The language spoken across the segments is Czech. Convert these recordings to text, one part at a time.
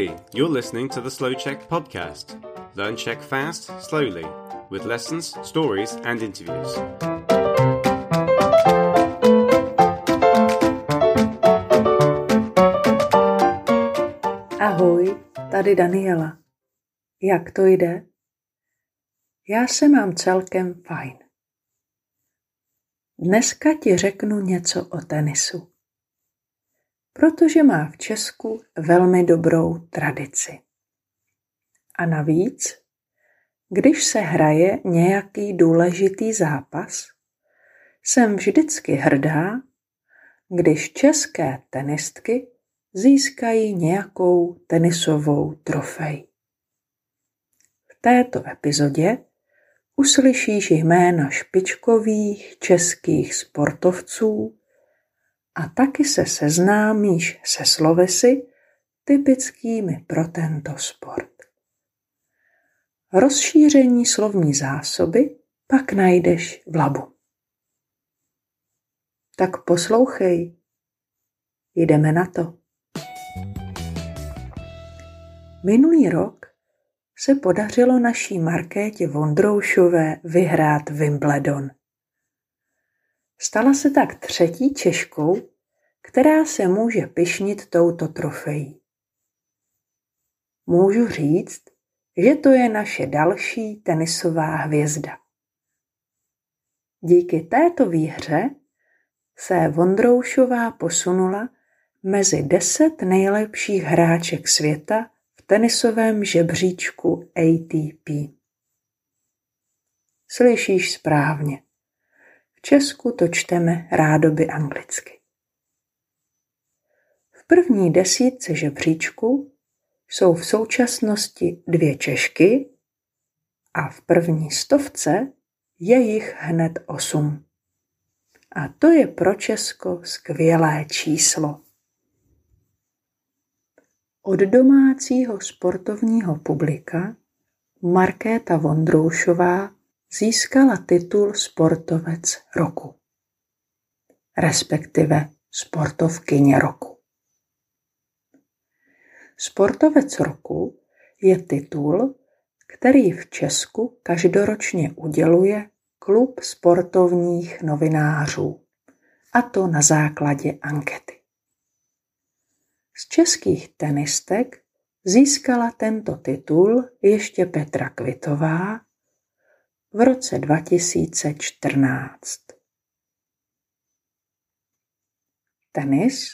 Ahoy! You're listening to the Slow Czech podcast. Learn Czech fast, slowly, with lessons, stories, and interviews. Ahoj, tady Daniela. Jak to jde? Já se mám celkem fajn. Dneska ti řeknu něco o tenisu protože má v Česku velmi dobrou tradici. A navíc, když se hraje nějaký důležitý zápas, jsem vždycky hrdá, když české tenistky získají nějakou tenisovou trofej. V této epizodě uslyšíš jména špičkových českých sportovců, a taky se seznámíš se slovesy typickými pro tento sport. Rozšíření slovní zásoby pak najdeš v labu. Tak poslouchej. Jdeme na to. Minulý rok se podařilo naší Markétě Vondroušové vyhrát Wimbledon. Stala se tak třetí Češkou, která se může pyšnit touto trofejí. Můžu říct, že to je naše další tenisová hvězda. Díky této výhře se Vondroušová posunula mezi deset nejlepších hráček světa v tenisovém žebříčku ATP. Slyšíš správně. Česku to čteme rádoby anglicky. V první desítce žebříčku jsou v současnosti dvě Češky a v první stovce je jich hned osm. A to je pro Česko skvělé číslo. Od domácího sportovního publika Markéta Vondroušová získala titul Sportovec roku, respektive Sportovkyně roku. Sportovec roku je titul, který v Česku každoročně uděluje Klub sportovních novinářů, a to na základě ankety. Z českých tenistek získala tento titul ještě Petra Kvitová v roce 2014. Tenis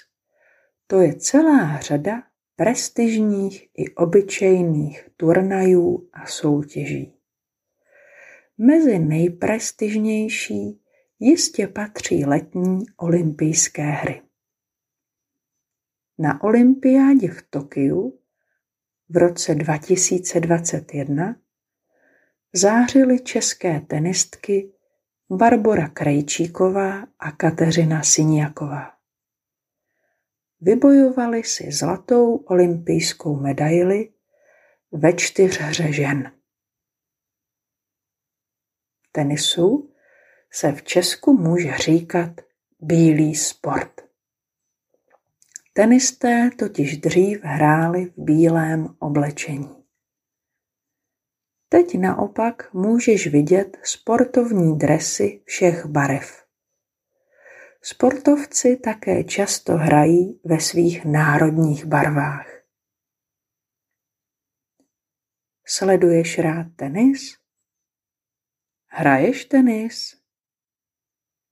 to je celá řada prestižních i obyčejných turnajů a soutěží. Mezi nejprestižnější jistě patří letní olympijské hry. Na olympiádě v Tokiu v roce 2021 zářily české tenistky Barbora Krejčíková a Kateřina Siniaková. Vybojovali si zlatou olympijskou medaili ve čtyřhře žen. Tenisu se v Česku může říkat bílý sport. Tenisté totiž dřív hráli v bílém oblečení. Teď naopak můžeš vidět sportovní dresy všech barev. Sportovci také často hrají ve svých národních barvách. Sleduješ rád tenis? Hraješ tenis?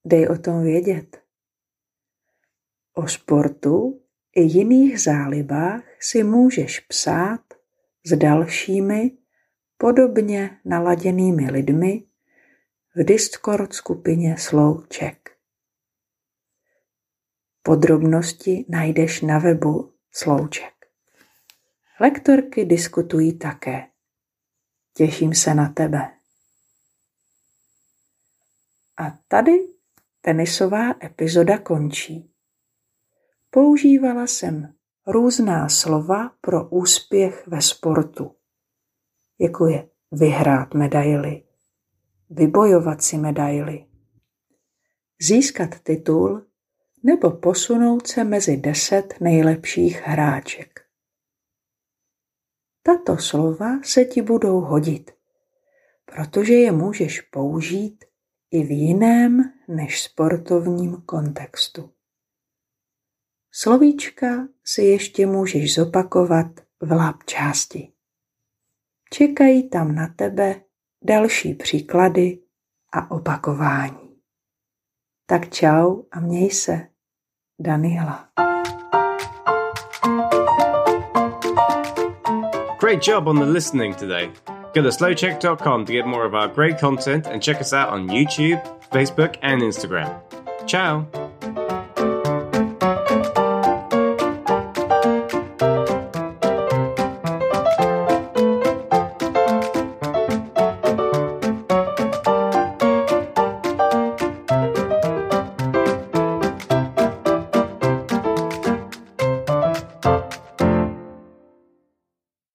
Dej o tom vědět. O sportu i jiných zálibách si můžeš psát s dalšími podobně naladěnými lidmi v Discord skupině Slow. Podrobnosti najdeš na webu Slouček. Lektorky diskutují také. Těším se na tebe. A tady tenisová epizoda končí. Používala jsem různá slova pro úspěch ve sportu jako je vyhrát medaily, vybojovat si medaily, získat titul nebo posunout se mezi deset nejlepších hráček. Tato slova se ti budou hodit, protože je můžeš použít i v jiném než sportovním kontextu. Slovíčka si ještě můžeš zopakovat v lab části. Čekají tam na tebe další příklady a opakování. Tak čau a měj se, Daniela. Great job on the listening today. Go to slowcheck.com to get more of our great content and check us out on YouTube, Facebook, and Instagram. Ciao!